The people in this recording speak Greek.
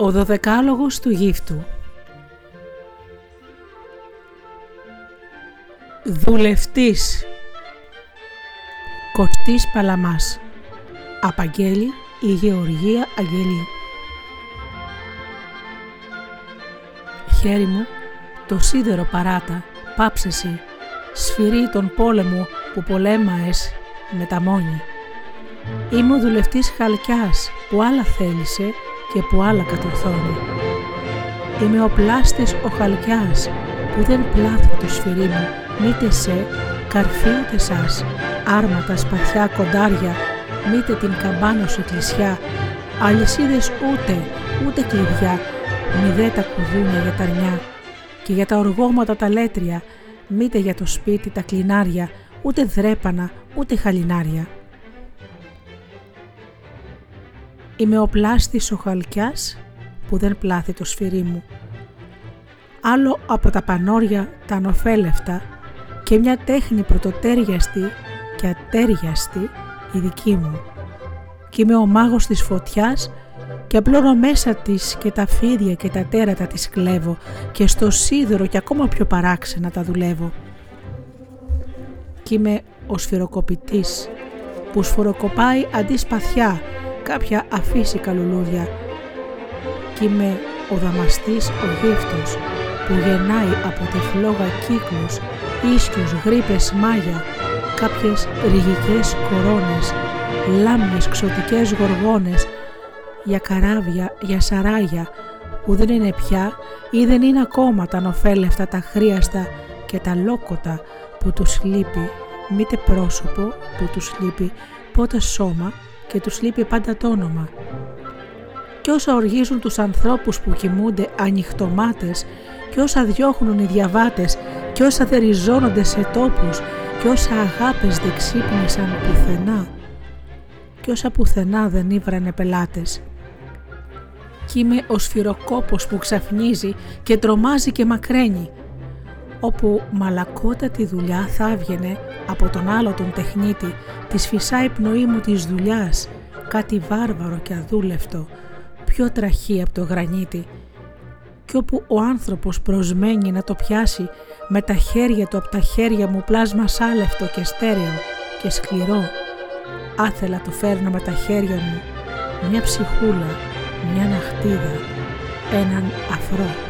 Ο δωδεκάλογος του γύφτου. Δουλευτής. Κωστής Παλαμάς. Απαγγέλη η Γεωργία Αγγελή Χέρι μου το σίδερο παράτα πάψεσαι σφυρί τον πόλεμο που πολέμαες με τα μόνη. Είμαι ο δουλευτής χαλκιάς που άλλα θέλησε και που άλλα κατορθώνει. Είμαι ο πλάστης ο χαλκιάς που δεν πλάθει το σφυρί μου μήτε σε καρφί ούτε σας, άρματα, σπαθιά, κοντάρια, μήτε την καμπάνα σου εκκλησιά, αλυσίδες ούτε, ούτε κλειδιά, μηδέ τα κουδούνια για τα αρνιά και για τα οργώματα τα λέτρια, μήτε για το σπίτι τα κλινάρια, ούτε δρέπανα, ούτε χαλινάρια. Είμαι ο πλάστης ο χαλκιάς που δεν πλάθει το σφυρί μου. Άλλο από τα πανόρια τα ανοφέλευτα και μια τέχνη πρωτοτέριαστη και ατέριαστη η δική μου. Κι είμαι ο μάγος της φωτιάς και απλώνω μέσα της και τα φίδια και τα τέρατα της κλέβω και στο σίδερο και ακόμα πιο παράξενα τα δουλεύω. Κι είμαι ο σφυροκοπητής που σφοροκοπάει αντί σπαθιά κάποια αφύσικα λουλούδια κι είμαι ο δαμαστής ο γύφτος που γεννάει από τη φλόγα κύκλους, ίσκιους, γρίπες, μάγια, κάποιες ρηγικές κορώνες, λάμιες, ξωτικές γοργόνες, για καράβια, για σαράγια, που δεν είναι πια ή δεν είναι ακόμα τα νοφέλευτα, τα χρίαστα και τα λόκοτα που τους λείπει, μήτε πρόσωπο που τους λείπει, πότε σώμα και τους λείπει πάντα το όνομα. Και όσα οργίζουν τους ανθρώπους που κοιμούνται ανοιχτομάτες και όσα διώχνουν οι διαβάτες και όσα δεριζώνονται σε τόπους και όσα αγάπες δεν ξύπνησαν πουθενά και όσα πουθενά δεν ήβρανε πελάτες. Κι είμαι ο σφυροκόπος που ξαφνίζει και τρομάζει και μακραίνει όπου μαλακότατη δουλειά θα έβγαινε από τον άλλο τον τεχνίτη, της φυσάει πνοή μου της δουλειάς, κάτι βάρβαρο και αδούλευτο, πιο τραχή από το γρανίτι, κι όπου ο άνθρωπος προσμένει να το πιάσει με τα χέρια του από τα χέρια μου πλάσμα σάλευτο και στέρεο και σκληρό, άθελα το φέρνω με τα χέρια μου, μια ψυχούλα, μια ναχτίδα, έναν αφρό.